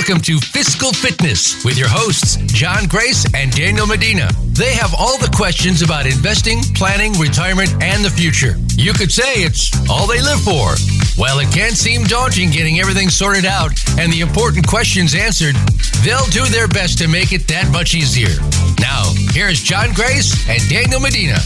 Welcome to Fiscal Fitness with your hosts, John Grace and Daniel Medina. They have all the questions about investing, planning, retirement, and the future. You could say it's all they live for. While it can seem daunting getting everything sorted out and the important questions answered, they'll do their best to make it that much easier. Now, here's John Grace and Daniel Medina.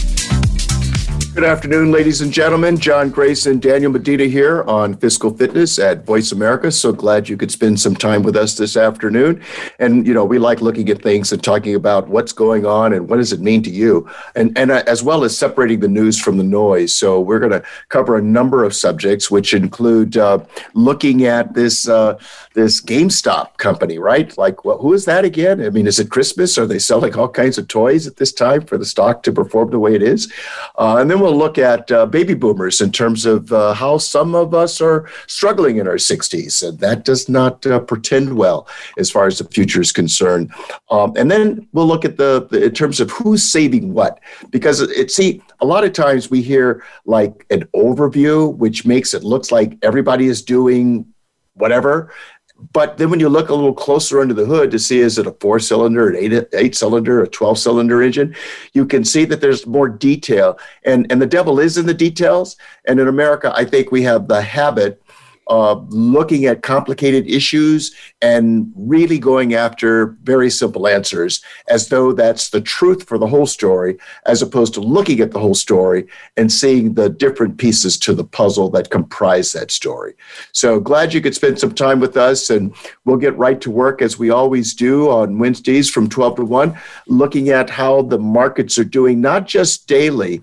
Good afternoon, ladies and gentlemen. John Grace and Daniel Medina here on Fiscal Fitness at Voice America. So glad you could spend some time with us this afternoon. And, you know, we like looking at things and talking about what's going on and what does it mean to you, and, and uh, as well as separating the news from the noise. So we're going to cover a number of subjects, which include uh, looking at this, uh, this GameStop company, right? Like, well, who is that again? I mean, is it Christmas? Are they selling all kinds of toys at this time for the stock to perform the way it is? Uh, and then we'll look at uh, baby boomers in terms of uh, how some of us are struggling in our 60s. And that does not uh, pretend well as far as the future is concerned. Um, and then we'll look at the, the, in terms of who's saving what. Because it, see, a lot of times we hear like an overview, which makes it looks like everybody is doing whatever but then when you look a little closer under the hood to see is it a four cylinder, an eight, eight cylinder, a 12 cylinder engine, you can see that there's more detail. And, and the devil is in the details. And in America, I think we have the habit uh, looking at complicated issues and really going after very simple answers as though that's the truth for the whole story, as opposed to looking at the whole story and seeing the different pieces to the puzzle that comprise that story. So glad you could spend some time with us, and we'll get right to work as we always do on Wednesdays from 12 to 1, looking at how the markets are doing, not just daily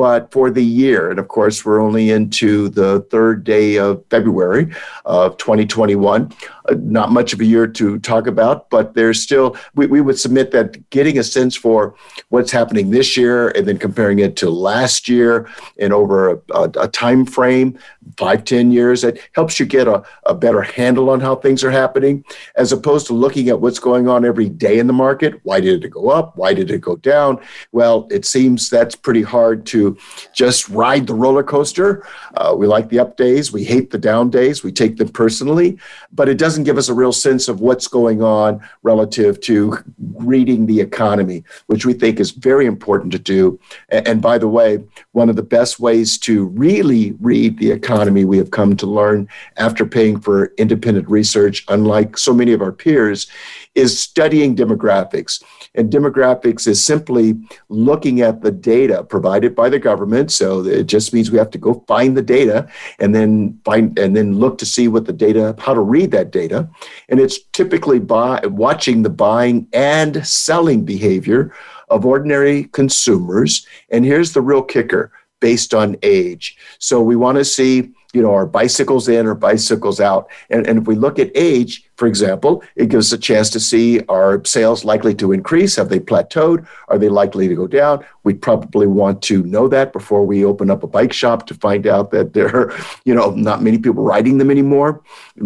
but for the year. And of course, we're only into the third day of February of 2021. Uh, not much of a year to talk about, but there's still, we, we would submit that getting a sense for what's happening this year and then comparing it to last year and over a, a, a time frame, five, ten years, it helps you get a, a better handle on how things are happening, as opposed to looking at what's going on every day in the market. Why did it go up? Why did it go down? Well, it seems that's pretty hard to just ride the roller coaster. Uh, we like the up days, we hate the down days, we take them personally, but it doesn't give us a real sense of what's going on relative to reading the economy, which we think is very important to do. And by the way, one of the best ways to really read the economy, we have come to learn after paying for independent research, unlike so many of our peers, is studying demographics. And demographics is simply looking at the data provided by the government. So it just means we have to go find the data and then find and then look to see what the data, how to read that data. And it's typically by watching the buying and selling behavior of ordinary consumers. And here's the real kicker based on age. So we want to see you know, are bicycles in or bicycles out? And, and if we look at age, for example, it gives us a chance to see are sales likely to increase? Have they plateaued? Are they likely to go down? We probably want to know that before we open up a bike shop to find out that there are, you know, not many people riding them anymore,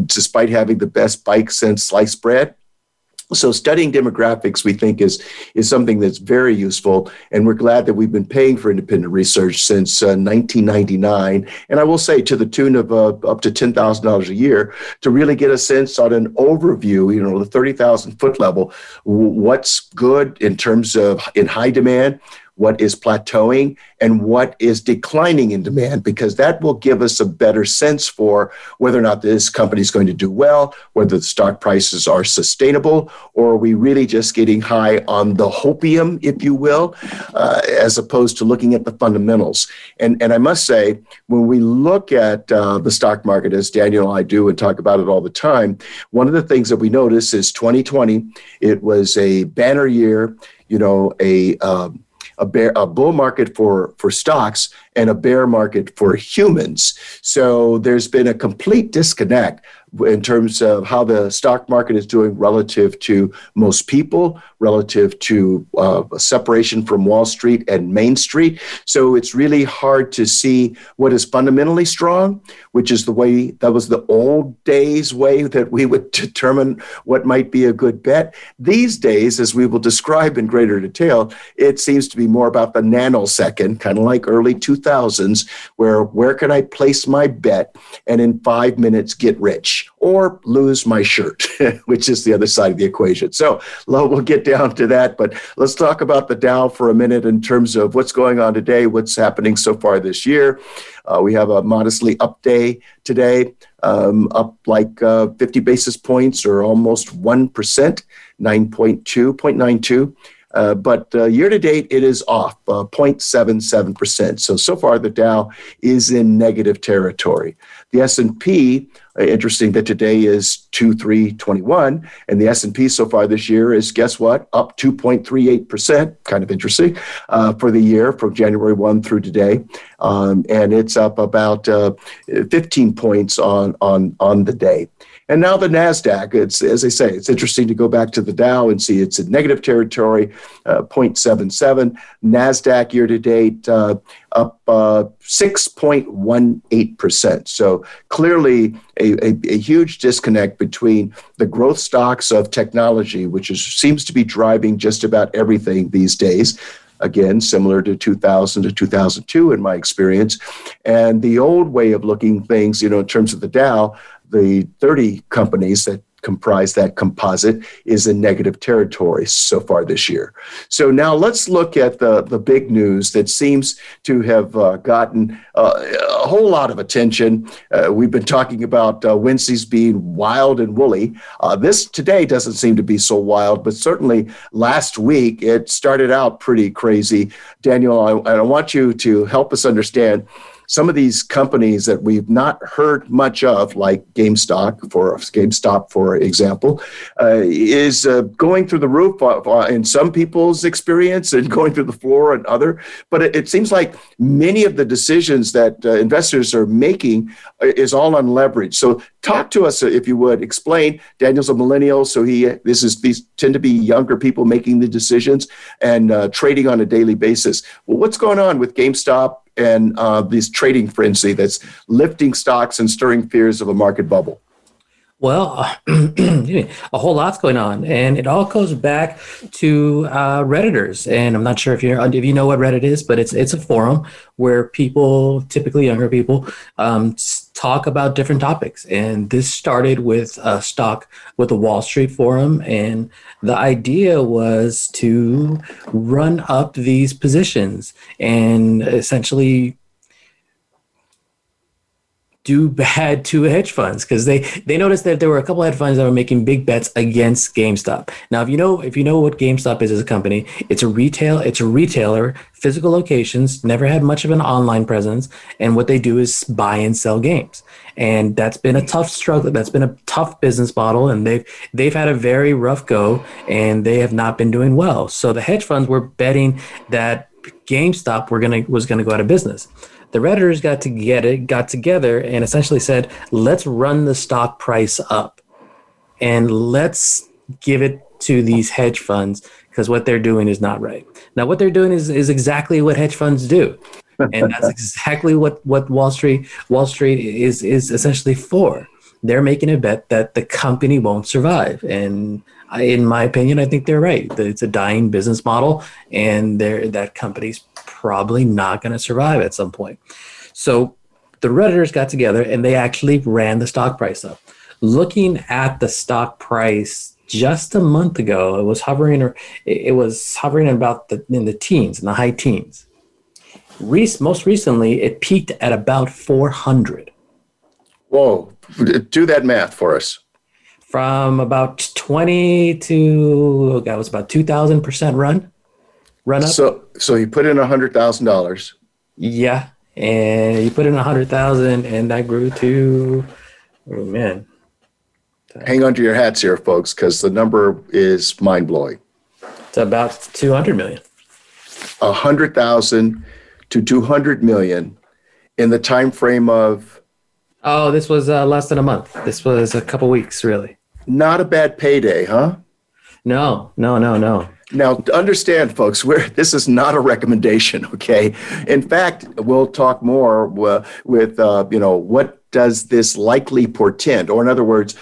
despite having the best bike since sliced bread. So studying demographics, we think, is is something that's very useful, and we're glad that we've been paying for independent research since uh, 1999, and I will say to the tune of uh, up to ten thousand dollars a year to really get a sense on an overview, you know, the thirty thousand foot level, what's good in terms of in high demand, what is plateauing and what is declining in demand, because that will give us a better sense for whether or not this company is going to do well, whether the stock prices are sustainable, or are we really just getting high on the hopium, if you will, uh, as opposed to looking at the fundamentals. And, and I must say, when we look at uh, the stock market, as Daniel and I do and talk about it all the time, one of the things that we notice is 2020, it was a banner year, you know, a um, a bear a bull market for for stocks and a bear market for humans. So there's been a complete disconnect in terms of how the stock market is doing relative to most people, relative to uh, separation from Wall Street and Main Street. So it's really hard to see what is fundamentally strong, which is the way that was the old days way that we would determine what might be a good bet. These days, as we will describe in greater detail, it seems to be more about the nanosecond, kind of like early 2000s, where where can I place my bet and in five minutes get rich or lose my shirt, which is the other side of the equation. So we'll get down to that, but let's talk about the Dow for a minute in terms of what's going on today, what's happening so far this year. Uh, we have a modestly up day today, um, up like uh, 50 basis points or almost 1%, 9.2, 0.92. Uh, but uh, year to date, it is off uh, 0.77%. So so far, the Dow is in negative territory. The S&P, uh, interesting that today is 2321, and the S&P so far this year is guess what? Up 2.38%. Kind of interesting uh, for the year from January 1 through today, um, and it's up about 15 points on on on the day. And now the NASDAQ, it's, as I say, it's interesting to go back to the Dow and see it's in negative territory, uh, 0.77. NASDAQ year to date uh, up uh, 6.18%. So clearly a, a, a, huge disconnect between the growth stocks of technology, which is, seems to be driving just about everything these days again, similar to 2000 to 2002 in my experience. And the old way of looking things, you know, in terms of the Dow, the 30 companies that comprise that composite is in negative territory so far this year. So now let's look at the, the big news that seems to have uh, gotten uh, a whole lot of attention. Uh, we've been talking about uh, Wednesdays being wild and woolly. Uh, this today doesn't seem to be so wild, but certainly last week it started out pretty crazy. Daniel, I, I want you to help us understand some of these companies that we've not heard much of, like GameStop, for GameStop, for example, uh, is uh, going through the roof uh, in some people's experience and going through the floor in other. But it, it seems like many of the decisions that uh, investors are making uh, is all on leverage. So talk to us, uh, if you would, explain. Daniel's a millennial, so he this is these tend to be younger people making the decisions and trading on a daily basis. Well, what's going on with GameStop? and uh, this trading frenzy that's lifting stocks and stirring fears of a market bubble? Well, a whole lot's going on, and it all goes back to uh, redditors. And I'm not sure if you if you know what Reddit is, but it's it's a forum where people, typically younger people, um, talk about different topics. And this started with a stock with the Wall Street Forum, and the idea was to run up these positions and essentially do bad to hedge funds because they they noticed that there were a couple hedge funds that were making big bets against GameStop. Now, if you know if you know what GameStop is as a company, it's a retail it's a retailer, physical locations, never had much of an online presence, and what they do is buy and sell games. And that's been a tough struggle. That's been a tough business model, and they've they've had a very rough go, and they have not been doing well. So the hedge funds were betting that GameStop were gonna was gonna go out of business. The redditors got to get it got together and essentially said let's run the stock price up and let's give it to these hedge funds because what they're doing is not right. Now what they're doing is, is exactly what hedge funds do. And that's exactly what, what wall street wall street is is essentially for they're making a bet that the company won't survive and I, in my opinion i think they're right it's a dying business model and that company's probably not going to survive at some point. So the Redditors got together and they actually ran the stock price up. Looking at the stock price just a month ago, it was hovering or it was hovering about the in the teens, in the high teens. Re- most recently, it peaked at about 400. Whoa! Do that math for us. From about 20 to oh God, it was about 2,000 percent run run up. So so you put in a hundred thousand dollars. Yeah, and you put in a hundred thousand, and that grew to oh man. Hang on to your hats here, folks, because the number is mind blowing. It's about two hundred million. A hundred thousand to two hundred million in the time frame of Oh, this was uh, less than a month. This was a couple weeks, really. Not a bad payday, huh? No, no, no, no. Now, understand, folks, we're, this is not a recommendation, okay? In fact, we'll talk more uh, with, uh, you know, what does this likely portend? Or, in other words,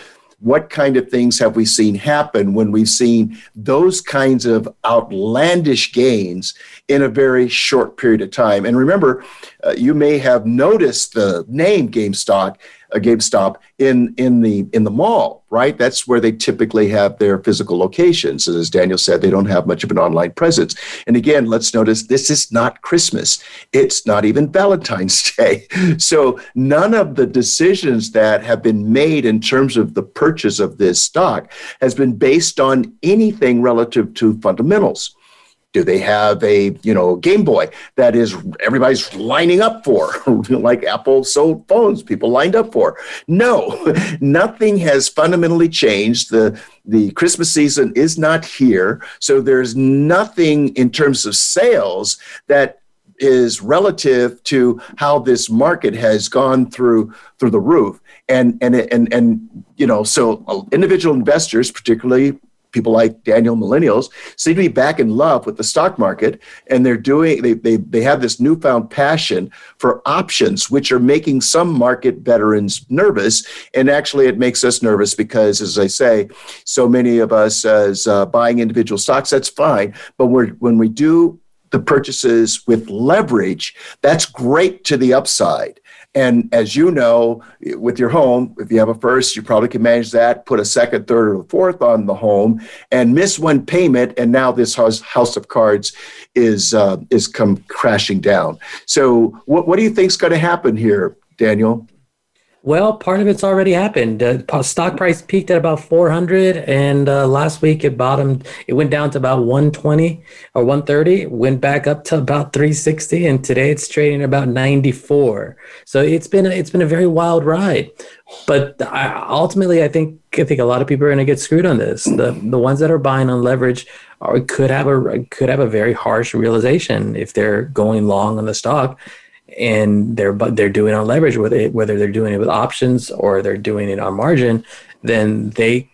what kind of things have we seen happen when we've seen those kinds of outlandish gains in a very short period of time? And remember, uh, you may have noticed the name GameStop a GameStop in in the in the mall, right? That's where they typically have their physical locations. As Daniel said, they don't have much of an online presence. And again, let's notice this is not Christmas. It's not even Valentine's Day. So none of the decisions that have been made in terms of the purchase of this stock has been based on anything relative to fundamentals. Do they have a you know Game Boy that is everybody's lining up for, like Apple sold phones people lined up for? No, nothing has fundamentally changed. the The Christmas season is not here, so there's nothing in terms of sales that is relative to how this market has gone through through the roof and and and and you know so uh, individual investors particularly people like Daniel millennials seem to be back in love with the stock market and they're doing they, they they have this newfound passion for options which are making some market veterans nervous. And actually it makes us nervous because as i say so many of us as uh, buying individual stocks that's fine. But we're, when we do the purchases with leverage that's great to the upside and as you know, with your home, if you have a first, you probably can manage that, put a second, third, or fourth on the home, and miss one payment, and now this house, house of cards is uh, is come crashing down. So, what what do you think is going to happen here, Daniel? Well, part of it's already happened. Uh, stock price peaked at about 400, and uh, last week it bottomed. It went down to about 120 or 130. Went back up to about 360, and today it's trading about 94. So it's been it's been a very wild ride. But I, ultimately, I think I think a lot of people are going to get screwed on this. The the ones that are buying on leverage are, could have a could have a very harsh realization if they're going long on the stock and they're they're doing on leverage with it, whether they're doing it with options or they're doing it on margin, then they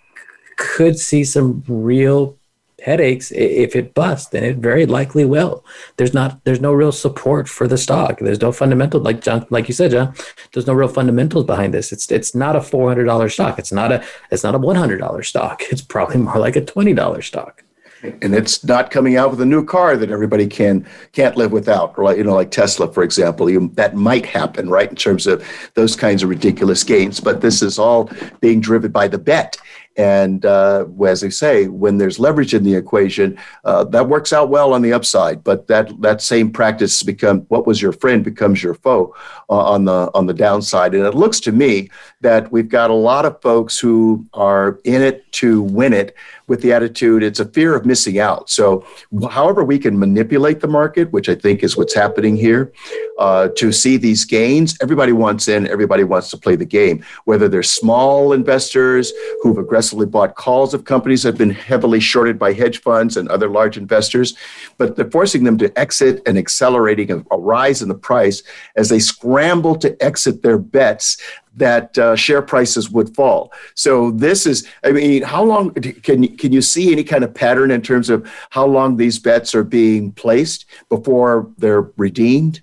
could see some real headaches if it busts and it very likely will. There's not there's no real support for the stock. There's no fundamental like john like you said john there's no real fundamentals behind this. It's it's not a $400 stock. It's not a it's not a $100 stock. It's probably more like a $20 stock and it's not coming out with a new car that everybody can can't live without right you know like tesla for example you, that might happen right in terms of those kinds of ridiculous gains but this is all being driven by the bet and uh, as I say, when there's leverage in the equation, uh, that works out well on the upside. But that that same practice become what was your friend becomes your foe uh, on the on the downside. And it looks to me that we've got a lot of folks who are in it to win it with the attitude it's a fear of missing out. So, however we can manipulate the market, which I think is what's happening here, uh, to see these gains, everybody wants in, everybody wants to play the game. Whether they're small investors who've aggressively bought calls of companies that have been heavily shorted by hedge funds and other large investors, but they're forcing them to exit and accelerating a, a rise in the price as they scramble to exit their bets that uh, share prices would fall. So this is, I mean, how long can can you see any kind of pattern in terms of how long these bets are being placed before they're redeemed?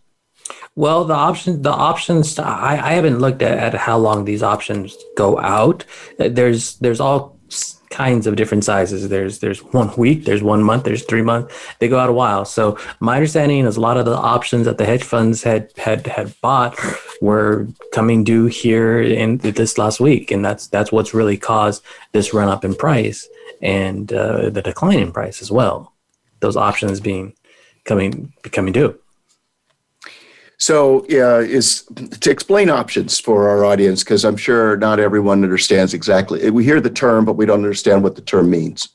Well, the option, the options, I, I haven't looked at, at how long these options go out. There's there's all kinds of different sizes. There's there's one week, there's one month, there's three months. They go out a while. So my understanding is a lot of the options that the hedge funds had had had bought were coming due here in this last week, and that's that's what's really caused this run up in price and uh, the decline in price as well. Those options being coming becoming due. So, uh, is to explain options for our audience because I'm sure not everyone understands exactly. We hear the term, but we don't understand what the term means.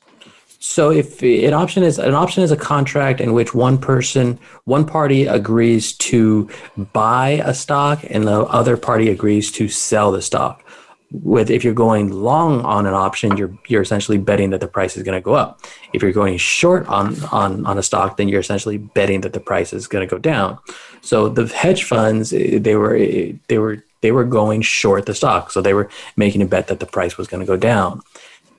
So, if an option is an option is a contract in which one person, one party agrees to buy a stock, and the other party agrees to sell the stock with if you're going long on an option, you're you're essentially betting that the price is going to go up. If you're going short on on on a stock, then you're essentially betting that the price is going to go down. So the hedge funds they were they were they were going short the stock. So they were making a bet that the price was going to go down.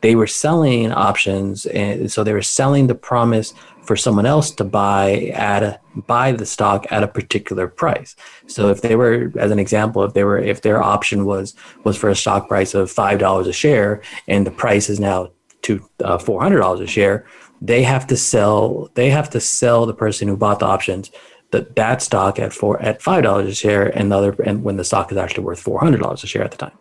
They were selling options, and so they were selling the promise for someone else to buy at a, buy the stock at a particular price. So if they were, as an example, if they were if their option was was for a stock price of five dollars a share, and the price is now to uh, four hundred dollars a share, they have to sell. They have to sell the person who bought the options that that stock at four at five dollars a share, and the other and when the stock is actually worth four hundred dollars a share at the time.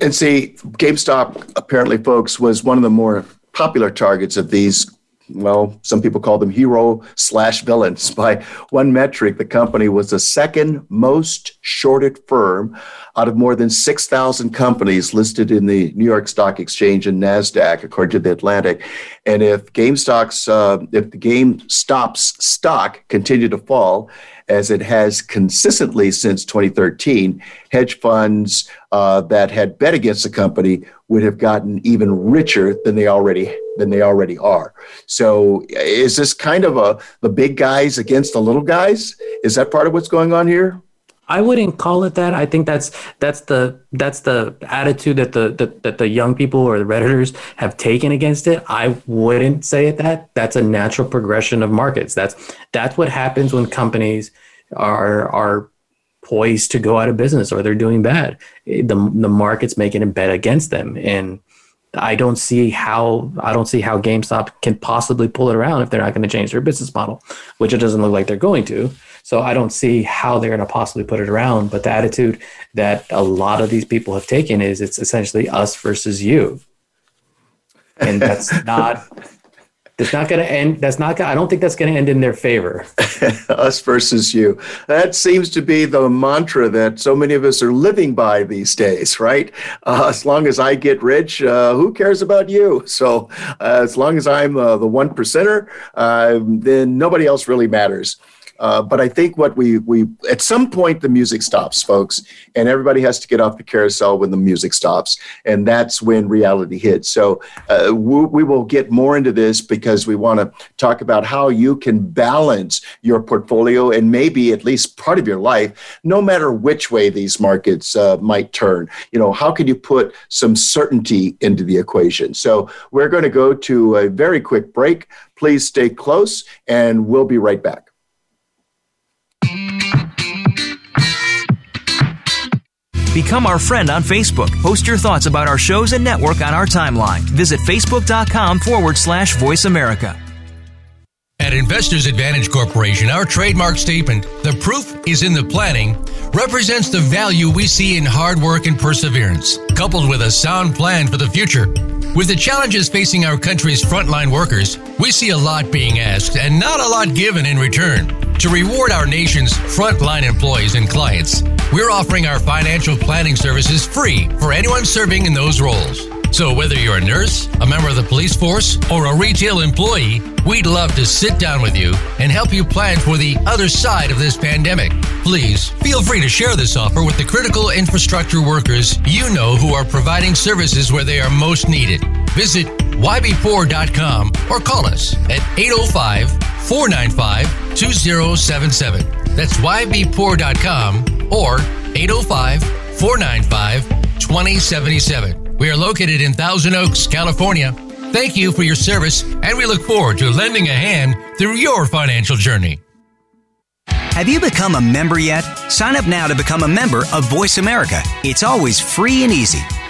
And see, GameStop apparently, folks, was one of the more popular targets of these well, some people call them hero slash villains. By one metric, the company was the second most shorted firm out of more than 6,000 companies listed in the New York Stock Exchange and NASDAQ, according to the Atlantic. And if GameStop's, uh, if the GameStop's stock continued to fall, as it has consistently since 2013, hedge funds uh, that had bet against the company would have gotten even richer than they already than they already are. So, is this kind of a the big guys against the little guys? Is that part of what's going on here? I wouldn't call it that. I think that's that's the that's the attitude that the that, that the young people or the redditors have taken against it. I wouldn't say it that. That's a natural progression of markets. That's that's what happens when companies are are poised to go out of business or they're doing bad. The the market's making a bet against them and I don't see how I don't see how GameStop can possibly pull it around if they're not going to change their business model, which it doesn't look like they're going to. So I don't see how they're going to possibly put it around. But the attitude that a lot of these people have taken is it's essentially us versus you, and that's not it's not going to end. That's not. I don't think that's going to end in their favor. us versus you. That seems to be the mantra that so many of us are living by these days, right? Uh, as long as I get rich, uh, who cares about you? So uh, as long as I'm uh, the one percenter, uh, then nobody else really matters. Uh, but I think what we we at some point the music stops, folks, and everybody has to get off the carousel when the music stops, and that's when reality hits. So uh, we, we will get more into this because we want to talk about how you can balance your portfolio and maybe at least part of your life, no matter which way these markets uh, might turn. You know, how can you put some certainty into the equation? So we're going to go to a very quick break. Please stay close, and we'll be right back. Become our friend on Facebook. Post your thoughts about our shows and network on our timeline. Visit facebook.com forward slash voice America. At Investors Advantage Corporation, our trademark statement, the proof is in the planning, represents the value we see in hard work and perseverance, coupled with a sound plan for the future. With the challenges facing our country's frontline workers, we see a lot being asked and not a lot given in return. To reward our nation's frontline employees and clients, we're offering our financial planning services free for anyone serving in those roles. So, whether you're a nurse, a member of the police force, or a retail employee, we'd love to sit down with you and help you plan for the other side of this pandemic. Please feel free to share this offer with the critical infrastructure workers you know who are providing services where they are most needed. Visit ybpoor.com or call us at 805 495 2077. That's ybpoor.com or 805 495 2077. We are located in Thousand Oaks, California. Thank you for your service, and we look forward to lending a hand through your financial journey. Have you become a member yet? Sign up now to become a member of Voice America. It's always free and easy.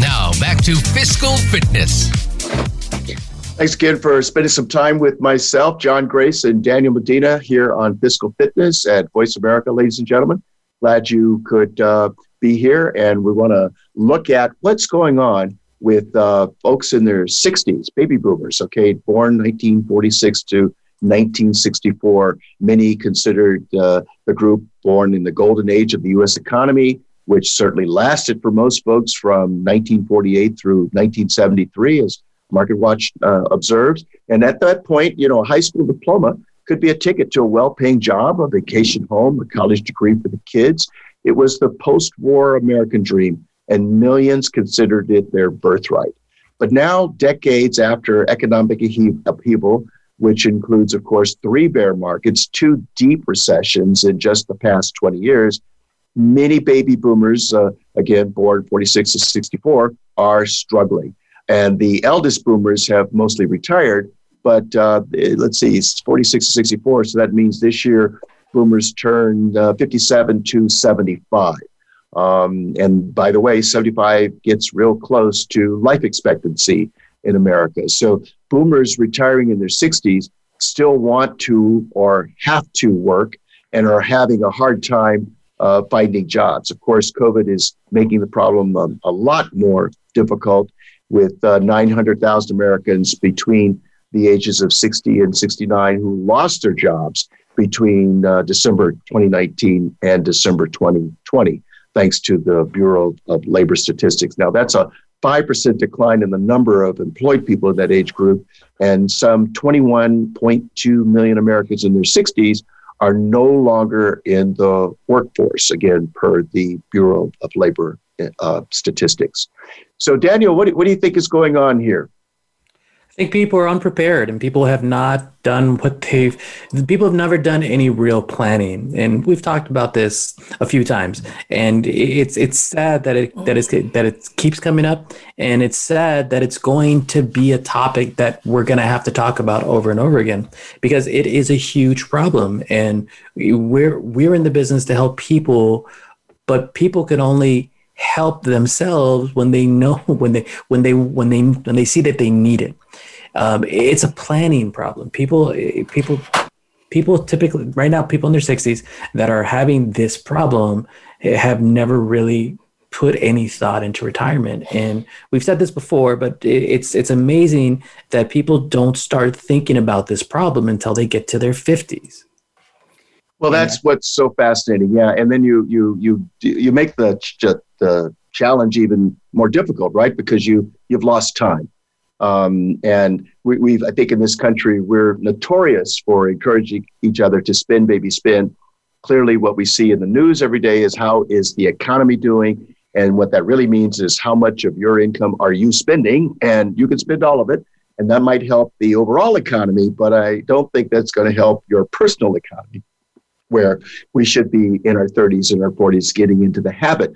Now, back to Fiscal Fitness. Thanks again for spending some time with myself, John Grace, and Daniel Medina here on Fiscal Fitness at Voice America, ladies and gentlemen. Glad you could uh, be here, and we want to look at what's going on with uh, folks in their 60s, baby boomers, okay, born 1946 to 1964. Many considered uh, the group born in the golden age of the U.S. economy, which certainly lasted for most folks from 1948 through 1973, as Market Watch uh, observes. And at that point, you know, a high school diploma could be a ticket to a well paying job, a vacation home, a college degree for the kids. It was the post war American dream, and millions considered it their birthright. But now, decades after economic upheaval, which includes, of course, three bear markets, two deep recessions in just the past 20 years, many baby boomers, uh, again, born 46 to 64, are struggling. And the eldest boomers have mostly retired, but uh, let's see, it's 46 to 64. So that means this year boomers turned uh, 57 to 75. Um, and by the way, 75 gets real close to life expectancy in America. So boomers retiring in their 60s still want to or have to work and are having a hard time uh, finding jobs. Of course, COVID is making the problem um, a lot more difficult with uh, 900,000 Americans between the ages of 60 and 69 who lost their jobs between uh, December 2019 and December 2020, thanks to the Bureau of Labor Statistics. Now, that's a 5% decline in the number of employed people in that age group, and some 21.2 million Americans in their 60s are no longer in the workforce, again, per the Bureau of Labor uh, Statistics. So, Daniel, what do, what do you think is going on here? I think people are unprepared and people have not done what they've, people have never done any real planning. And we've talked about this a few times. And it's, it's sad that it, that it's, that it keeps coming up. And it's sad that it's going to be a topic that we're going to have to talk about over and over again because it is a huge problem. And we're, we're in the business to help people, but people can only help themselves when they know when they when they when they when they see that they need it. Um, it's a planning problem. People people people typically right now people in their 60s that are having this problem have never really put any thought into retirement and we've said this before but it's it's amazing that people don't start thinking about this problem until they get to their 50s well that's yeah. what's so fascinating yeah and then you you you you make the the challenge even more difficult, right? Because you you've lost time. Um, and we, have I think, in this country, we're notorious for encouraging each other to spin, baby, spin. Clearly, what we see in the news every day is how is the economy doing, and what that really means is how much of your income are you spending, and you can spend all of it, and that might help the overall economy. But I don't think that's going to help your personal economy, where we should be in our 30s and our 40s getting into the habit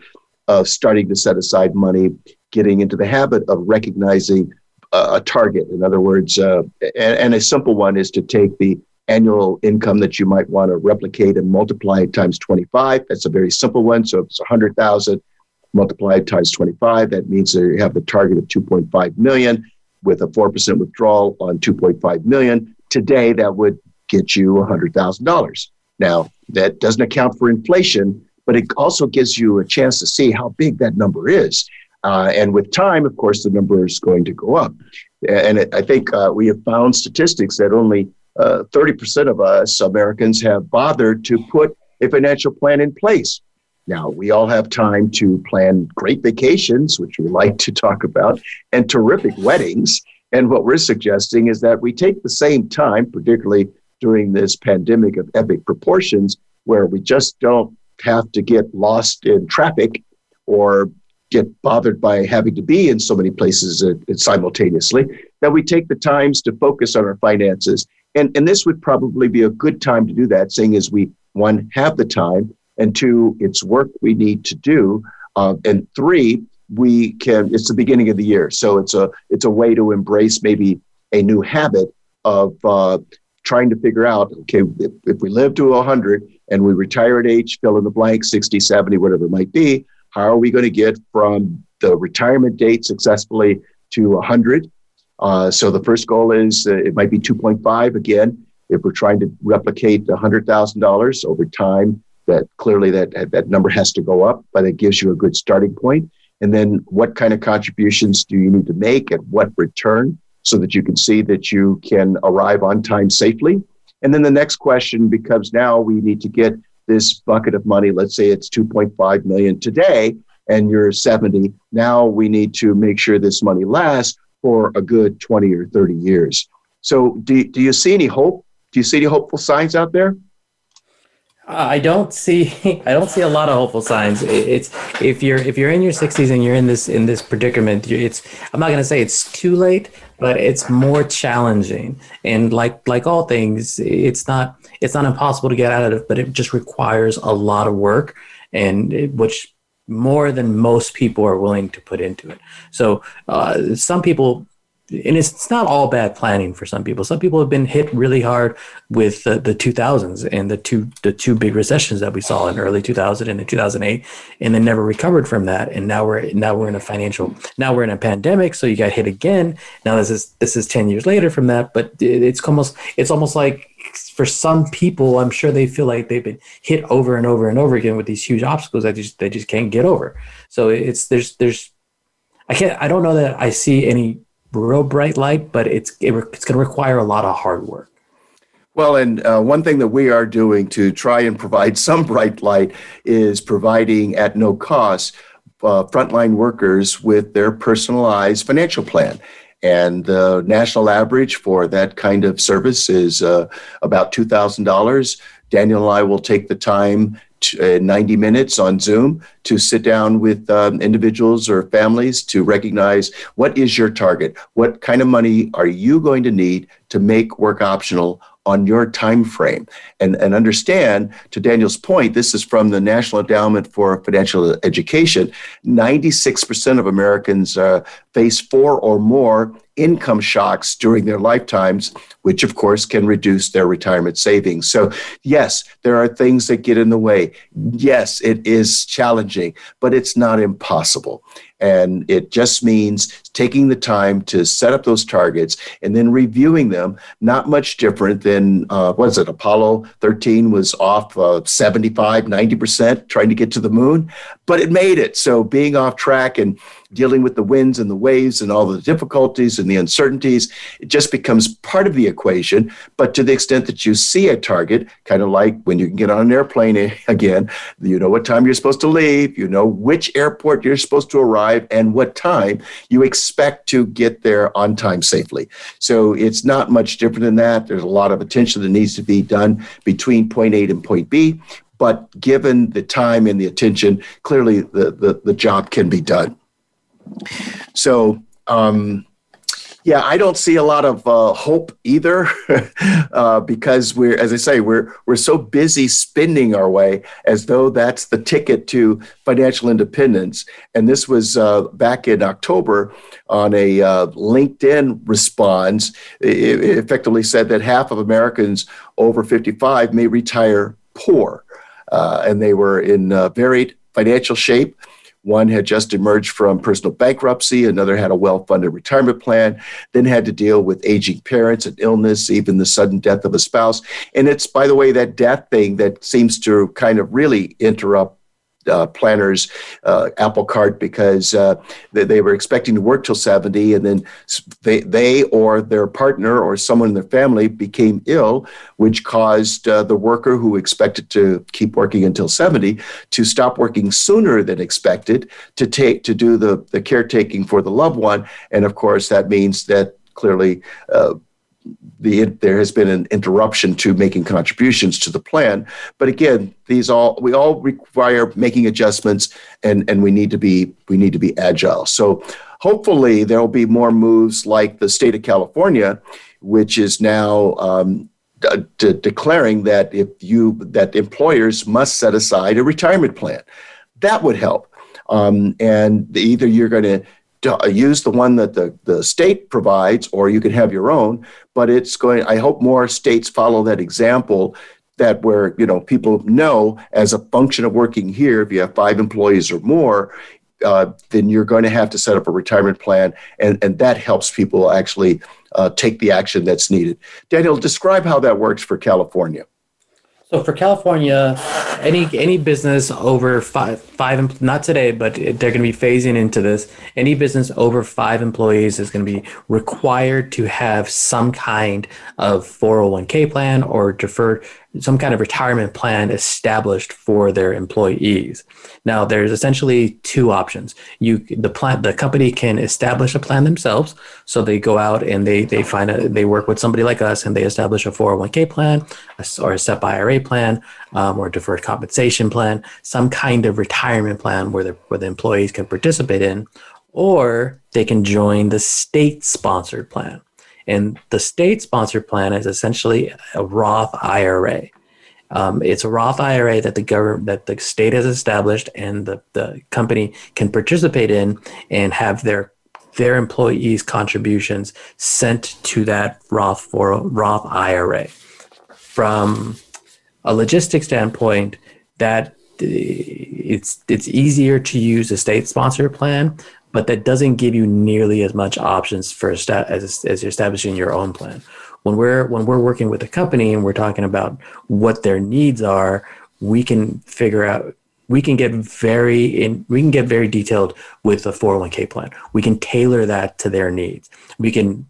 of starting to set aside money, getting into the habit of recognizing a target. In other words, uh, and, and, a simple one is to take the annual income that you might want to replicate and multiply it times 25. That's a very simple one. So if it's 100,000 multiplied times 25, that means that you have the target of 2.5 million with a 4% withdrawal on 2.5 million. Today, that would get you $100,000. Now, that doesn't account for inflation, but it also gives you a chance to see how big that number is. Uh, and with time, of course, the number is going to go up. And it, I think uh, we have found statistics that only uh, 30% of us Americans have bothered to put a financial plan in place. Now, we all have time to plan great vacations, which we like to talk about, and terrific weddings. And what we're suggesting is that we take the same time, particularly during this pandemic of epic proportions, where we just don't have to get lost in traffic or get bothered by having to be in so many places simultaneously, that we take the times to focus on our finances. And, and this would probably be a good time to do that, seeing as we, one, have the time, and two, it's work we need to do. Uh, and three, we can, it's the beginning of the year. So it's a, it's a way to embrace maybe a new habit of uh, trying to figure out okay, if, if we live to 100, and we retire at age, fill in the blank, 60, 70, whatever it might be, how are we going to get from the retirement date successfully to 100? Uh, so the first goal is uh, it might be 2.5 again. If we're trying to replicate $100,000 over time, that clearly that that number has to go up, but it gives you a good starting point. And then what kind of contributions do you need to make at what return so that you can see that you can arrive on time safely? And then the next question becomes now we need to get this bucket of money, let's say it's 2.5 million today and you're 70. Now we need to make sure this money lasts for a good 20 or 30 years. So do, do you see any hope? Do you see any hopeful signs out there? I don't see I don't see a lot of hopeful signs. It's if you're if you're in your 60s and you're in this in this predicament, it's I'm not going to say it's too late, but it's more challenging. And like like all things, it's not it's not impossible to get out of it, but it just requires a lot of work and it, which more than most people are willing to put into it. So uh, some people and it's, it's not all bad planning for some people. Some people have been hit really hard with the, the 2000s and the two the two big recessions that we saw in early 2000 and in 2008, and then never recovered from that. And now we're now we're in a financial now we're in a pandemic, so you got hit again. Now this is this is 10 years later from that, but it's almost it's almost like for some people, I'm sure they feel like they've been hit over and over and over again with these huge obstacles that just they just can't get over. So it's there's there's I can't I don't know that I see any real bright light, but it's it, it's going to require a lot of hard work. Well, and uh, one thing that we are doing to try and provide some bright light is providing at no cost uh, frontline workers with their personalized financial plan. And the national average for that kind of service is uh, about $2,000. Daniel and I will take the time uh, 90 minutes on Zoom to sit down with um, individuals or families to recognize what is your target? What kind of money are you going to need to make work optional on your time frame and, and understand to daniel's point this is from the national endowment for financial education 96% of americans uh, face four or more income shocks during their lifetimes, which of course can reduce their retirement savings. So, yes, there are things that get in the way. Yes, it is challenging, but it's not impossible. And it just means taking the time to set up those targets and then reviewing them. Not much different than, uh, what is it, Apollo 13 was off uh, 75, 90% trying to get to the moon, but it made it. So being off track and dealing with the winds and the waves and all the difficulties and the uncertainties, it just becomes part of the equation. But to the extent that you see a target, kind of like when you can get on an airplane again, you know what time you're supposed to leave, you know which airport you're supposed to arrive and what time you expect to get there on time safely. So it's not much different than that. There's a lot of attention that needs to be done between point A and point B. But given the time and the attention, clearly the, the, the job can be done. So, um, yeah, I don't see a lot of uh, hope either, uh, because we're, as I say, we're we're so busy spending our way as though that's the ticket to financial independence. And this was uh, back in October on a uh, LinkedIn response. It, effectively said that half of Americans over 55 may retire poor, uh, and they were in uh, varied financial shape. One had just emerged from personal bankruptcy, another had a well funded retirement plan, then had to deal with aging parents and illness, even the sudden death of a spouse. And it's, by the way, that death thing that seems to kind of really interrupt uh, planners uh, apple cart because uh, they, they, were expecting to work till 70 and then they, they or their partner or someone in their family became ill which caused uh, the worker who expected to keep working until 70 to stop working sooner than expected to take to do the, the caretaking for the loved one. And of course that means that clearly uh, the, there has been an interruption to making contributions to the plan. But again, these all we all require making adjustments, and and we need to be we need to be agile. So hopefully there will be more moves like the state of California, which is now. Um, d- declaring that if you that employers must set aside a retirement plan, that would help. Um, and either you're going to use the one that the, the state provides, or you can have your own. But it's going, I hope more states follow that example that where, you know, people know as a function of working here, if you have five employees or more, uh, then you're going to have to set up a retirement plan, and, and that helps people actually uh, take the action that's needed. Daniel, describe how that works for California. So for California, any any business over five five not today, but they're going to be phasing into this. Any business over five employees is going to be required to have some kind of 401k plan or deferred some kind of retirement plan established for their employees. Now, there's essentially two options. You, the plan, the company can establish a plan themselves. So they go out and they they find a, they work with somebody like us and they establish a 401k plan or a SEP IRA plan um, or a deferred compensation plan, some kind of retirement plan where the where the employees can participate in, or they can join the state sponsored plan. And the state sponsored plan is essentially a Roth IRA. Um, it's a Roth IRA that the government, that the state has established, and the, the company can participate in and have their their employees' contributions sent to that Roth for Roth IRA. From a logistics standpoint, that it's it's easier to use a state sponsored plan but that doesn't give you nearly as much options for as, as you're establishing your own plan. When we're when we're working with a company and we're talking about what their needs are, we can figure out we can get very in we can get very detailed with a 401k plan. We can tailor that to their needs. We can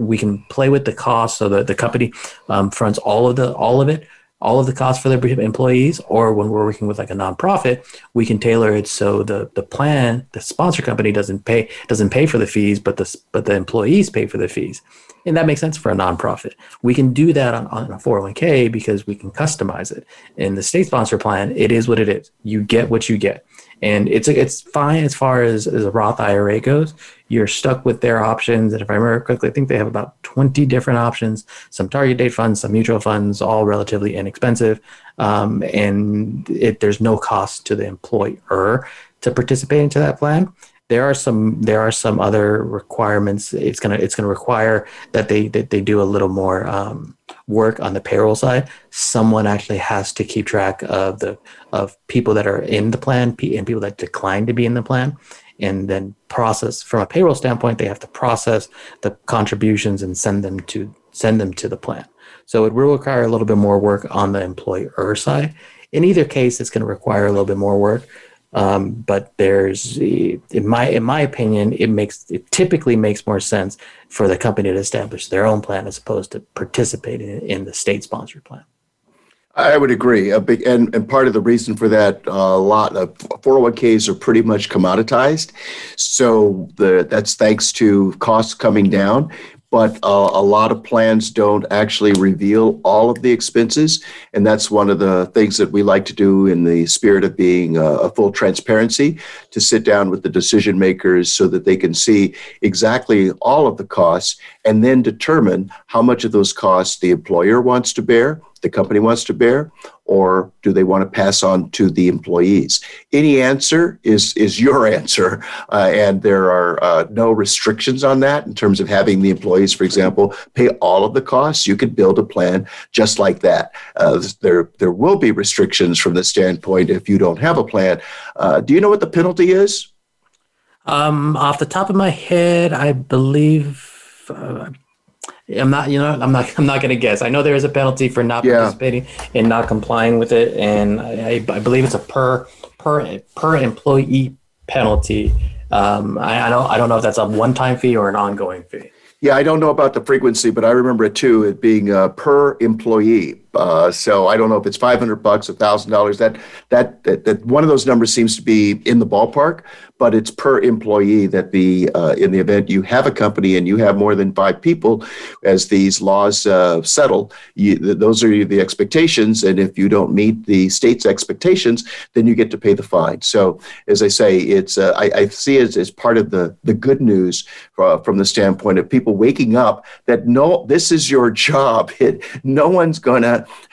we can play with the cost so that the company um, fronts all of the all of it all of the costs for their employees, or when we're working with like a nonprofit, we can tailor it so the the plan, the sponsor company doesn't pay doesn't pay for the fees, but the but the employees pay for the fees, and that makes sense for a nonprofit. We can do that on, on a 401k because we can customize it. In the state sponsor plan, it is what it is. You get what you get and it's it's fine as far as, as a Roth IRA goes. You're stuck with their options, and if I remember correctly, I think they have about 20 different options. Some target date funds, some mutual funds, all relatively inexpensive, um, and it, there's no cost to the employer to participate into that plan there are some there are some other requirements it's gonna it's gonna require that they that they do a little more um, work on the payroll side, someone actually has to keep track of the of people that are in the plan and people that decline to be in the plan, and then process from a payroll standpoint. They have to process the contributions and send them to send them to the plan. So it will require a little bit more work on the employer side. In either case, it's going to require a little bit more work. Um, but there's, in my in my opinion, it makes it typically makes more sense for the company to establish their own plan as opposed to participating in, in the state sponsored plan. I would agree. Big and, and part of the reason for that, uh, a lot of 401ks are pretty much commoditized. So the that's thanks to costs coming down but uh, a lot of plans don't actually reveal all of the expenses. And that's one of the things that we like to do in the spirit of being a, a full transparency to sit down with the decision makers so that they can see exactly all of the costs and then determine how much of those costs the employer wants to bear the company wants to bear, or do they want to pass on to the employees? Any answer is is your answer, uh, and there are uh, no restrictions on that in terms of having the employees, for example, pay all of the costs. You could build a plan just like that. Uh, there there will be restrictions from the standpoint if you don't have a plan. Uh, do you know what the penalty is? Um, off the top of my head, I believe uh, I'm not, you know, I'm not, I'm not going to guess. I know there is a penalty for not yeah. participating and not complying with it, and I, I believe it's a per per per employee penalty. Um, I, I don't, I don't know if that's a one-time fee or an ongoing fee. Yeah, I don't know about the frequency, but I remember it too. It being uh, per employee. Uh, so I don't know if it's 500 bucks, a thousand dollars. That, that that that one of those numbers seems to be in the ballpark, but it's per employee. That the uh, in the event you have a company and you have more than five people, as these laws uh, settle, you, those are the expectations. And if you don't meet the state's expectations, then you get to pay the fine. So as I say, it's uh, I, I, see it as part of the the good news from the standpoint of people waking up that no, this is your job. It, no one's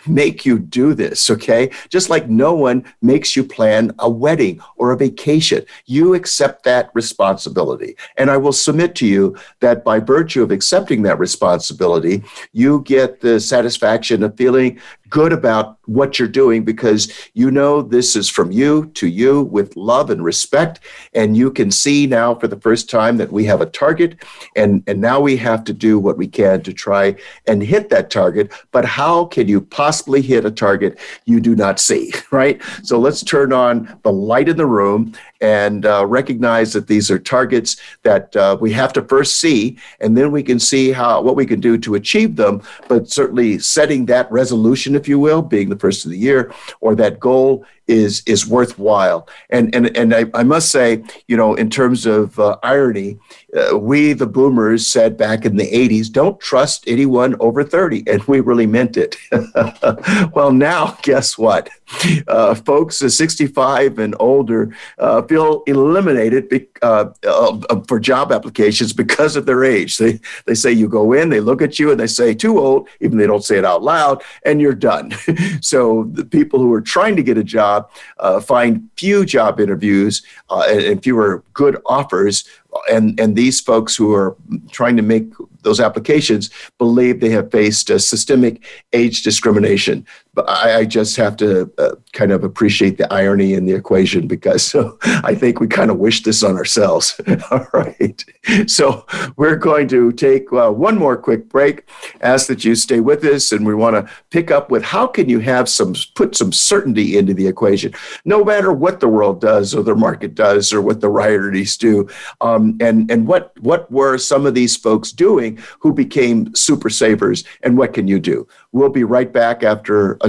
make you do this, okay? Just like no one makes you plan a wedding or a vacation. You accept that responsibility. And I will submit to you that by virtue of accepting that responsibility, you get the satisfaction of feeling good about what you're doing because you know this is from you to you with love and respect. And you can see now for the first time that we have a target and, and now we have to do what we can to try and hit that target. But how can you possibly hit a target you do not see, right? So let's turn on the light in the room and uh, recognize that these are targets that uh, we have to first see, and then we can see how what we can do to achieve them. But certainly setting that resolution, if you will, being the first of the year, or that goal is is worthwhile. And and and I, I must say, you know, in terms of uh, irony, uh, we the boomers said back in the '80s, "Don't trust anyone over 30," and we really meant it. well, now guess what? Uh, folks 65 and older uh, feel eliminated be, uh, for job applications because of their age. They they say you go in, they look at you, and they say too old, even they don't say it out loud, and you're done. so the people who are trying to get a job job, uh, find few job interviews uh, and, and fewer good offers and and these folks who are trying to make those applications believe they have faced a systemic age discrimination. But I, I just have to uh, kind of appreciate the irony in the equation because so I think we kind of wish this on ourselves. All right. So we're going to take uh, one more quick break. Ask that you stay with us, and we want to pick up with how can you have some put some certainty into the equation, no matter what the world does or the market does or what the rioters do. Um, and and what what were some of these folks doing who became super savers, and what can you do? We'll be right back after a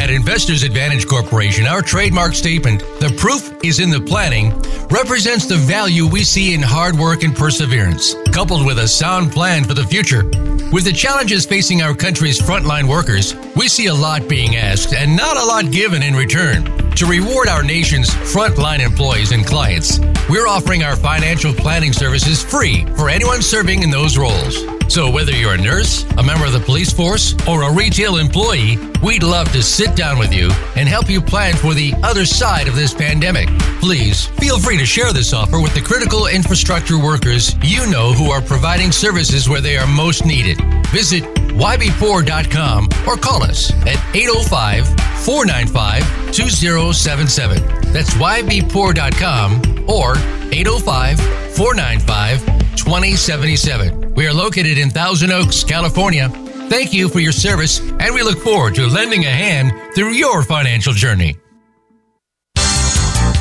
At Investors Advantage Corporation, our trademark statement, the proof is in the planning, represents the value we see in hard work and perseverance, coupled with a sound plan for the future. With the challenges facing our country's frontline workers, we see a lot being asked and not a lot given in return. To reward our nation's frontline employees and clients, we're offering our financial planning services free for anyone serving in those roles. So, whether you're a nurse, a member of the police force, or a retail employee, we'd love to sit down with you and help you plan for the other side of this pandemic. Please feel free to share this offer with the critical infrastructure workers you know who are providing services where they are most needed. Visit ybpoor.com or call us at 805 495 2077. That's ybpoor.com or 805 495 2077. We are located in Thousand Oaks, California. Thank you for your service, and we look forward to lending a hand through your financial journey.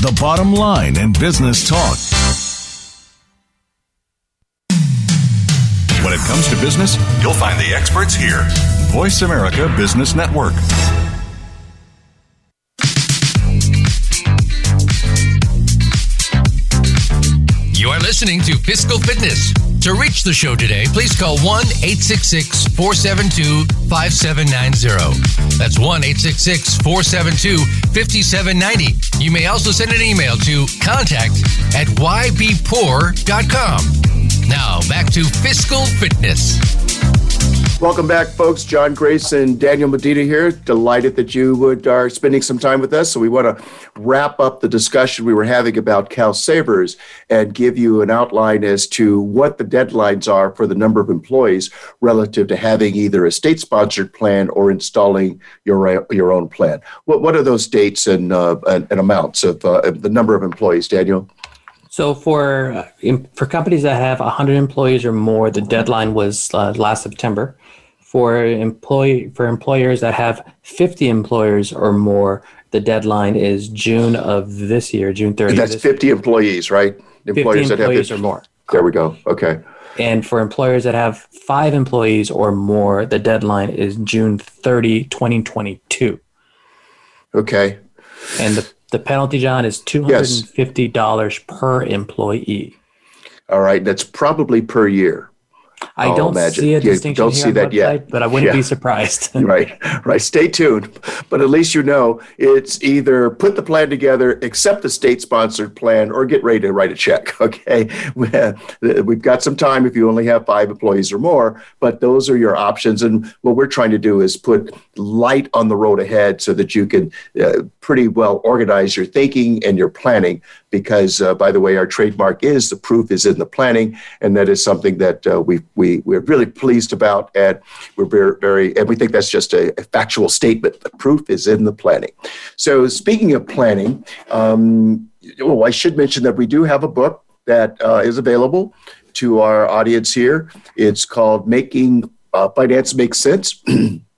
the bottom line in business talk. When it comes to business, you'll find the experts here. Voice America Business Network. You are listening to Fiscal Fitness. To reach the show today, please call 1 866 472 5790. That's 1 866 472 5790. You may also send an email to contact at ybpoor.com. Now, back to Fiscal Fitness. Welcome back, folks. John Grace and Daniel Medina here. Delighted that you would are spending some time with us. So we want to wrap up the discussion we were having about Cal Savers and give you an outline as to what the deadlines are for the number of employees relative to having either a state-sponsored plan or installing your your own plan. What what are those dates and uh, and, and, amounts of uh, the number of employees, Daniel? So for uh, for companies that have 100 employees or more, the deadline was uh, last September for employee for employers that have 50 employers or more the deadline is june of this year june 30th that's 50 year. employees right employers 50 employees that have 50, or more there we go okay And for employers that have five employees or more, the deadline is June 30, 2022. Okay. And the, the penalty, John, is $250 per employee. All right. That's probably per year. I I'll don't imagine. see a You distinction don't see that the yet. but I wouldn't Yeah. be surprised. right, right. Stay tuned. But at least you know it's either put the plan together, accept the state sponsored plan, or get ready to write a check. Okay. We have- got some time if you only have five employees or more, but those are your options. And what we're trying to do is put light on the road ahead so that you can uh, pretty well organize your thinking and your planning. Because, uh, by the way, our trademark is the proof is in the planning, and that is something that uh, we we we're really pleased about, and we're very very and we think that's just a, a factual statement. The proof is in the planning. So, speaking of planning, um, oh, I should mention that we do have a book that uh, is available to our audience here. It's called Making uh, Finance Make Sense.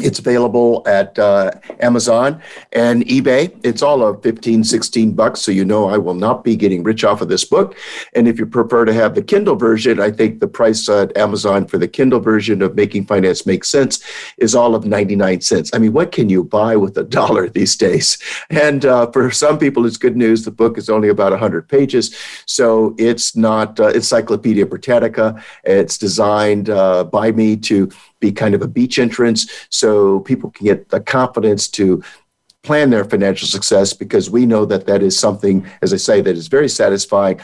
It's available at uh, Amazon and eBay. It's all of 15, 16 bucks. So you know I will not be getting rich off of this book. And if you prefer to have the Kindle version, I think the price at Amazon for the Kindle version of Making Finance Make Sense is all of 99 cents. I mean, what can you buy with a dollar these days? And uh, for some people, it's good news. The book is only about 100 pages. So it's not uh, Encyclopedia Britannica. It's designed uh, by me to be kind of a beach entrance so people can get the confidence to plan their financial success because we know that that is something as i say that is very satisfying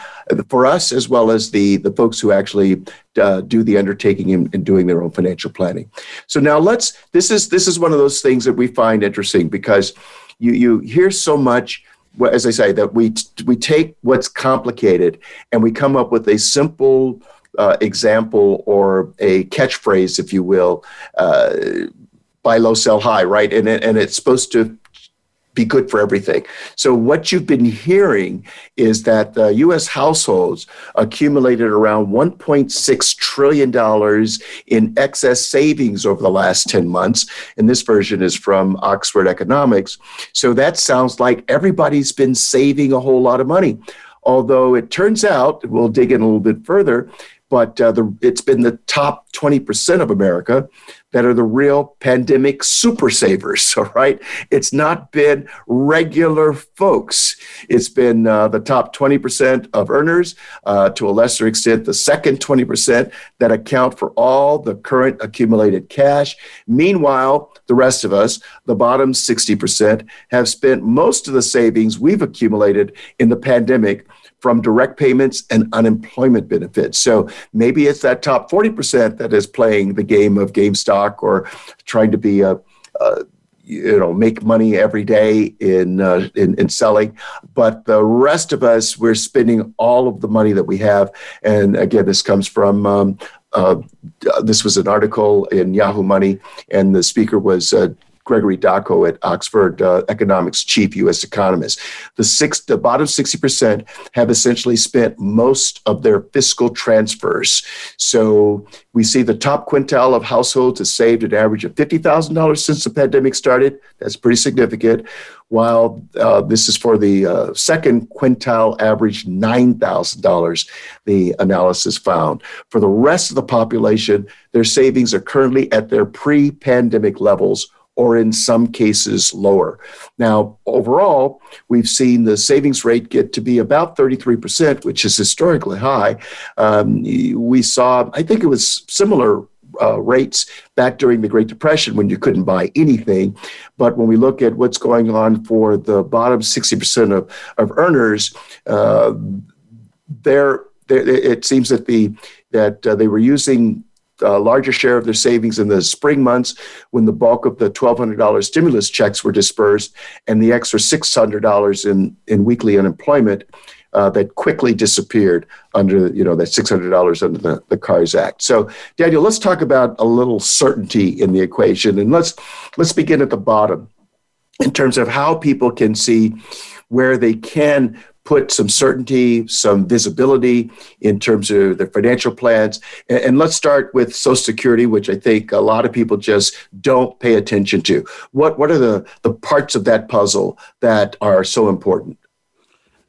for us as well as the the folks who actually uh, do the undertaking and, in doing their own financial planning. So now let's this is this is one of those things that we find interesting because you you hear so much as i say that we we take what's complicated and we come up with a simple uh, example or a catchphrase, if you will, uh, buy low, sell high, right? And, and it's supposed to be good for everything. So, what you've been hearing is that US households accumulated around $1.6 trillion in excess savings over the last 10 months. And this version is from Oxford Economics. So, that sounds like everybody's been saving a whole lot of money. Although it turns out, we'll dig in a little bit further, but uh, the, it's been the top 20% of America that are the real pandemic super savers. All right. It's not been regular folks. It's been uh, the top 20% of earners, uh, to a lesser extent, the second 20% that account for all the current accumulated cash. Meanwhile, the rest of us, the bottom 60%, have spent most of the savings we've accumulated in the pandemic from direct payments and unemployment benefits. So maybe it's that top 40% that is playing the game of GameStop or trying to be a, a you know make money every day in, uh, in in selling but the rest of us we're spending all of the money that we have and again this comes from um, uh, this was an article in Yahoo Money and the speaker was uh, Gregory Daco at Oxford uh, Economics chief U.S. economist. The six, the bottom sixty percent have essentially spent most of their fiscal transfers. So we see the top quintile of households has saved an average of fifty thousand dollars since the pandemic started. That's pretty significant. While uh, this is for the uh, second quintile, average nine thousand dollars. The analysis found for the rest of the population, their savings are currently at their pre-pandemic levels or in some cases lower. Now, overall, we've seen the savings rate get to be about 33%, which is historically high. Um, we saw, I think it was similar uh, rates back during the Great Depression when you couldn't buy anything. But when we look at what's going on for the bottom 60% of, of earners, uh, it seems that the that uh, they were using larger share of their savings in the spring months when the bulk of the $1,200 stimulus checks were dispersed and the extra $600 in, in weekly unemployment uh, that quickly disappeared under, you know, that $600 under the, the CARES Act. So, Daniel, let's talk about a little certainty in the equation. And let's, let's begin at the bottom in terms of how people can see where they can put some certainty, some visibility in terms of their financial plans. And, let's start with Social Security, which I think a lot of people just don't pay attention to. What what are the, the parts of that puzzle that are so important?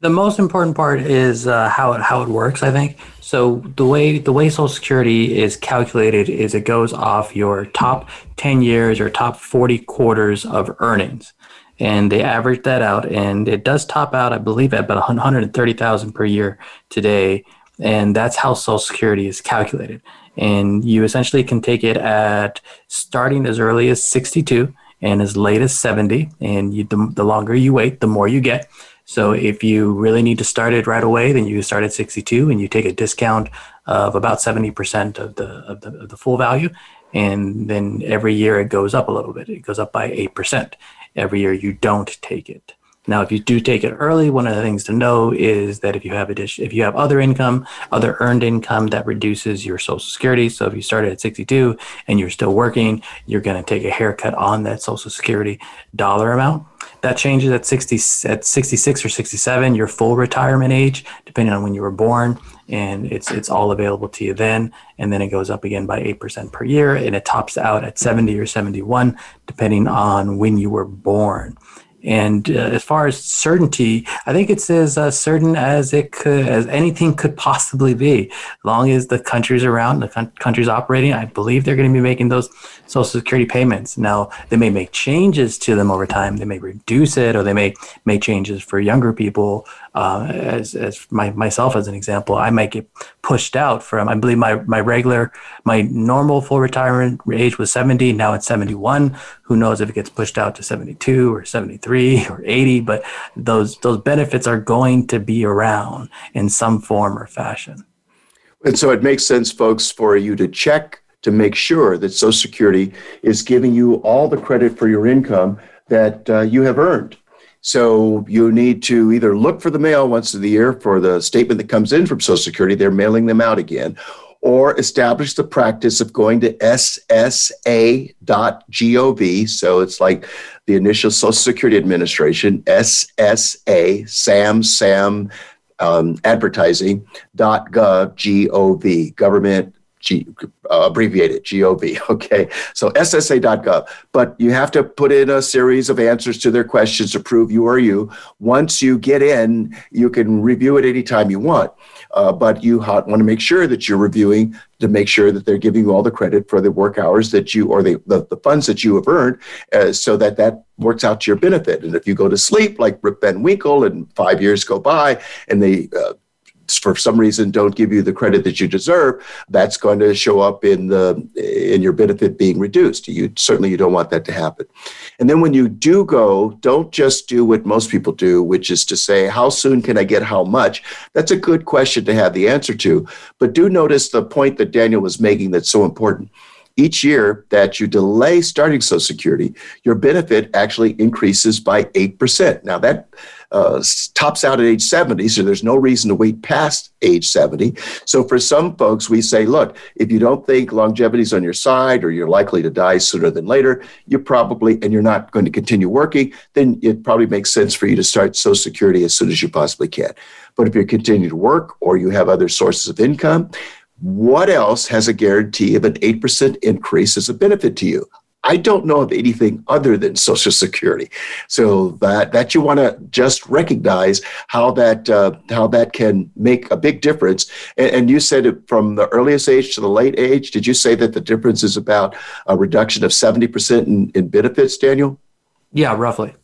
The most important part is uh, how it how it works. I think So the way the way Social Security is calculated is it goes off your top 10 years or top 40 quarters of earnings. And they average that out and it does top out, I believe, at about 130,000 per year today. And that's how Social Security is calculated. And you essentially can take it at starting as early as 62 and as late as 70. And you, the, the longer you wait, the more you get. So if you really need to start it right away, then you start at 62 and you take a discount of about 70% of the, of the, of the full value. And then every year it goes up a little bit. It goes up by 8% every year you don't take it. Now, if you do take it early, one of the things to know is that if you have addition, if you have other income, other earned income, that reduces your Social Security. So if you started at 62 and you're still working, you're going to take a haircut on that Social Security dollar amount. That changes at 60 at 66 or 67, your full retirement age, depending on when you were born, and it's it's all available to you then. And then it goes up again by eight percent per year, and it tops out at 70 or 71, depending on when you were born. And uh, as far as certainty, I think it's as uh, certain as it could, as anything could possibly be. As long as the country's around, the con- country's operating, I believe they're going to be making those Social Security payments. Now, they may make changes to them over time. They may reduce it, or they may make changes for younger people uh, as, as my, myself as an example, I might get pushed out from, I believe my, my regular, my normal full retirement age was 70. Now it's 71. Who knows if it gets pushed out to 72 or 73 or 80, but those, those benefits are going to be around in some form or fashion. And so it makes sense, folks, for you to check to make sure that Social Security is giving you all the credit for your income that uh, you have earned. So you need to either look for the mail once a year for the statement that comes in from Social Security, they're mailing them out again, or establish the practice of going to ssa.gov. So it's like the initial Social Security Administration, SSA, SAM, SAM, um, advertising.gov, G-O-V, government G, uh, abbreviated GOV. Okay, so SSA.gov. But you have to put in a series of answers to their questions to prove you are you. Once you get in, you can review it anytime you want. Uh, but you want to make sure that you're reviewing to make sure that they're giving you all the credit for the work hours that you or the, the, the funds that you have earned uh, so that that works out to your benefit. And if you go to sleep like Rip Van Winkle and five years go by and they uh, for some reason don't give you the credit that you deserve, that's going to show up in the in your benefit being reduced. You certainly you don't want that to happen. And then when you do go, don't just do what most people do, which is to say, how soon can I get how much? That's a good question to have the answer to. But do notice the point that Daniel was making that's so important each year that you delay starting Social Security, your benefit actually increases by 8%. Now, that uh, tops out at age 70, so there's no reason to wait past age 70. So for some folks, we say, look, if you don't think longevity is on your side or you're likely to die sooner than later, you probably, and you're not going to continue working, then it probably makes sense for you to start Social Security as soon as you possibly can. But if you continue to work or you have other sources of income, what else has a guarantee of an 8% increase as a benefit to you? I don't know of anything other than Social Security. So that that you want to just recognize how that uh, how that can make a big difference. And, and, you said it from the earliest age to the late age. Did you say that the difference is about a reduction of seventy percent in, in benefits, Daniel? Yeah, roughly.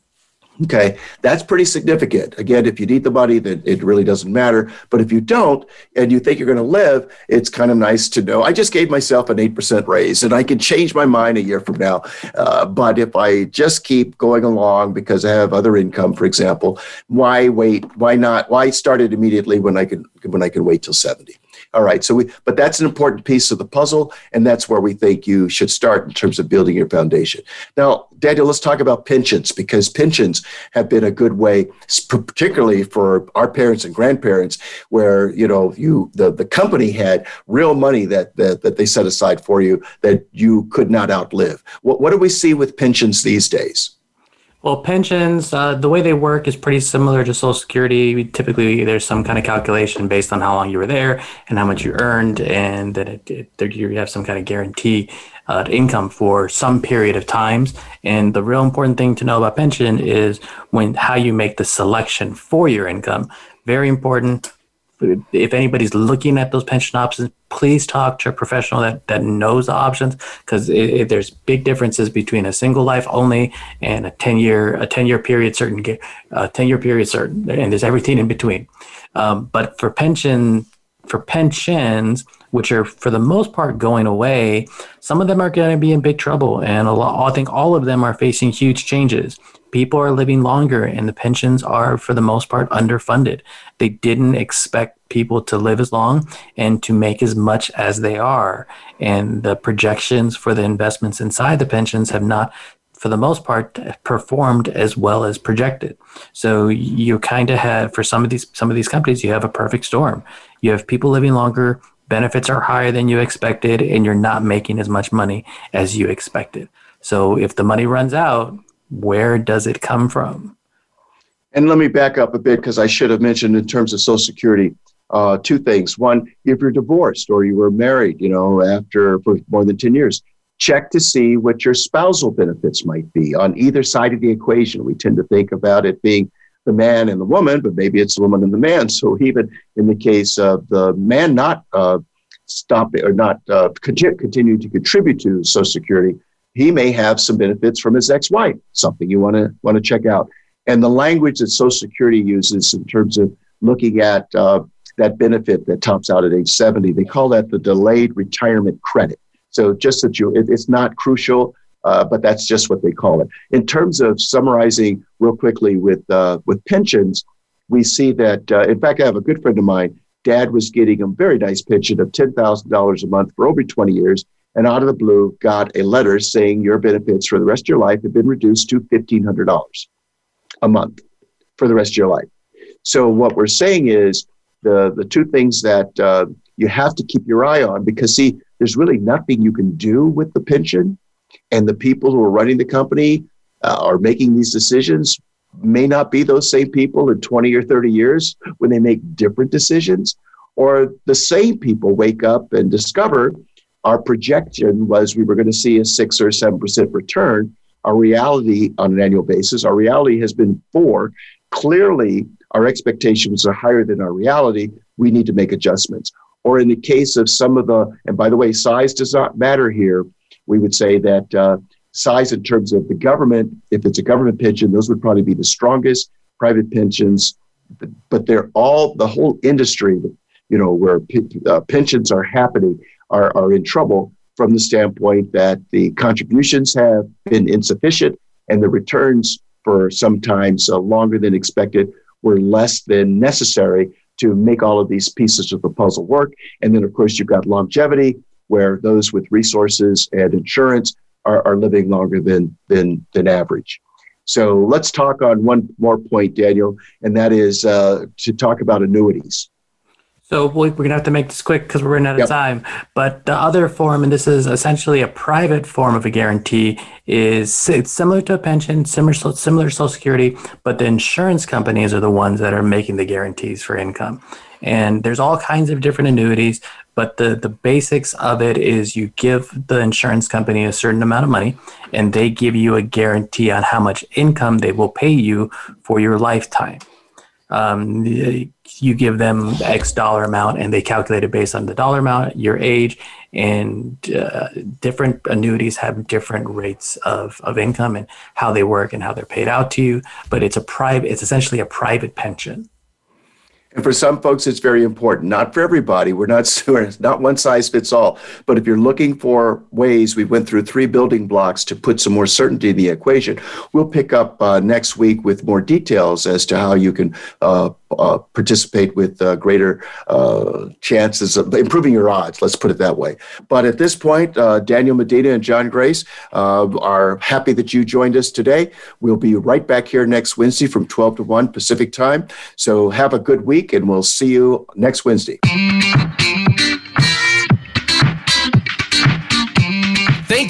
Okay, that's pretty significant. Again, if you need the money, then it really doesn't matter. But if you don't and you think you're going to live, it's kind of nice to know. I just gave myself an 8% raise and I can change my mind a year from now. Uh, but if I just keep going along because I have other income, for example, why wait? Why not? Why start it immediately when I can when I can wait till 70? All right. So we, but that's an important piece of the puzzle, and that's where we think you should start in terms of building your foundation. Now, Daniel, let's talk about pensions because pensions have been a good way, particularly for our parents and grandparents, where you know you the the company had real money that that, that they set aside for you that you could not outlive. What what do we see with pensions these days? Well, pensions, uh, the way they work is pretty similar to Social Security. Typically, there's some kind of calculation based on how long you were there and how much you earned, and then it, it, you have some kind of guarantee uh, income for some period of times. And the real important thing to know about pension is when how you make the selection for your income. Very important if anybody's looking at those pension options, please talk to a professional that, that knows the options because there's big differences between a single life only and a 10 year a 10 year period certain a 10 year period certain and there's everything in between. Um, but for pension for pensions which are for the most part going away some of them are going to be in big trouble and a lot i think all of them are facing huge changes people are living longer and the pensions are for the most part underfunded. They didn't expect people to live as long and to make as much as they are. And the projections for the investments inside the pensions have not for the most part performed as well as projected. So you kind of have for some of these some of these companies you have a perfect storm. You have people living longer benefits are higher than you expected and you're not making as much money as you expected. So if the money runs out where does it come from? And let me back up a bit because I should have mentioned in terms of Social Security uh, two things. One, if you're divorced or you were married, you know, after for more than 10 years, check to see what your spousal benefits might be on either side of the equation. We tend to think about it being the man and the woman, but maybe it's the woman and the man. So even in the case of the man not uh, stopping or not uh, continue to contribute to Social Security, he may have some benefits from his ex-wife, something you want to want to check out. And the language that Social Security uses in terms of looking at uh, that benefit that tops out at age 70, they call that the delayed retirement credit. So just that you, it, it's not crucial, uh, but that's just what they call it. In terms of summarizing real quickly with uh, with pensions, we see that. Uh, in fact, I have a good friend of mine. Dad was getting a very nice pension of ten thousand dollars a month for over 20 years and out of the blue got a letter saying your benefits for the rest of your life have been reduced to $1,500 a month for the rest of your life. So, what we're saying is the, the two things that uh, you have to keep your eye on because, see, there's really nothing you can do with the pension. And the people who are running the company uh, are making these decisions may not be those same people in 20 or 30 years when they make different decisions. Or the same people wake up and discover our projection was we were going to see a six or seven percent return. Our reality on an annual basis, our reality has been four. Clearly, our expectations are higher than our reality. We need to make adjustments. Or in the case of some of the, and by the way, size does not matter here. We would say that uh, size in terms of the government, if it's a government pension, those would probably be the strongest. Private pensions, but they're all the whole industry, you know, where uh, pensions are happening are, are in trouble from the standpoint that the contributions have been insufficient and the returns for sometimes uh, longer than expected were less than necessary to make all of these pieces of the puzzle work. And then, of course, you've got longevity, where those with resources and insurance are, are living longer than, than, than average. So let's talk on one more point, Daniel, and that is uh, to talk about annuities. So we're going to have to make this quick because we're running out of yep. time. But the other form, and this is essentially a private form of a guarantee, is it's similar to a pension, similar similar to Social Security, but the insurance companies are the ones that are making the guarantees for income. And there's all kinds of different annuities, but the the basics of it is you give the insurance company a certain amount of money, and they give you a guarantee on how much income they will pay you for your lifetime. Um, you give them X dollar amount and they calculate it based on the dollar amount, your age, and uh, different annuities have different rates of, of income and how they work and how they're paid out to you. But it's a private, it's essentially a private pension. And for some folks, it's very important. Not for everybody. We're not we're not one size fits all. But if you're looking for ways, we went through three building blocks to put some more certainty in the equation. We'll pick up uh, next week with more details as to how you can uh, uh, participate with uh, greater uh, chances of improving your odds. Let's put it that way. But at this point, uh, Daniel Medina and John Grace are happy that you joined us today. We'll be right back here next Wednesday from 12 to 1 Pacific time. So have a good week week, and we'll see you next Wednesday.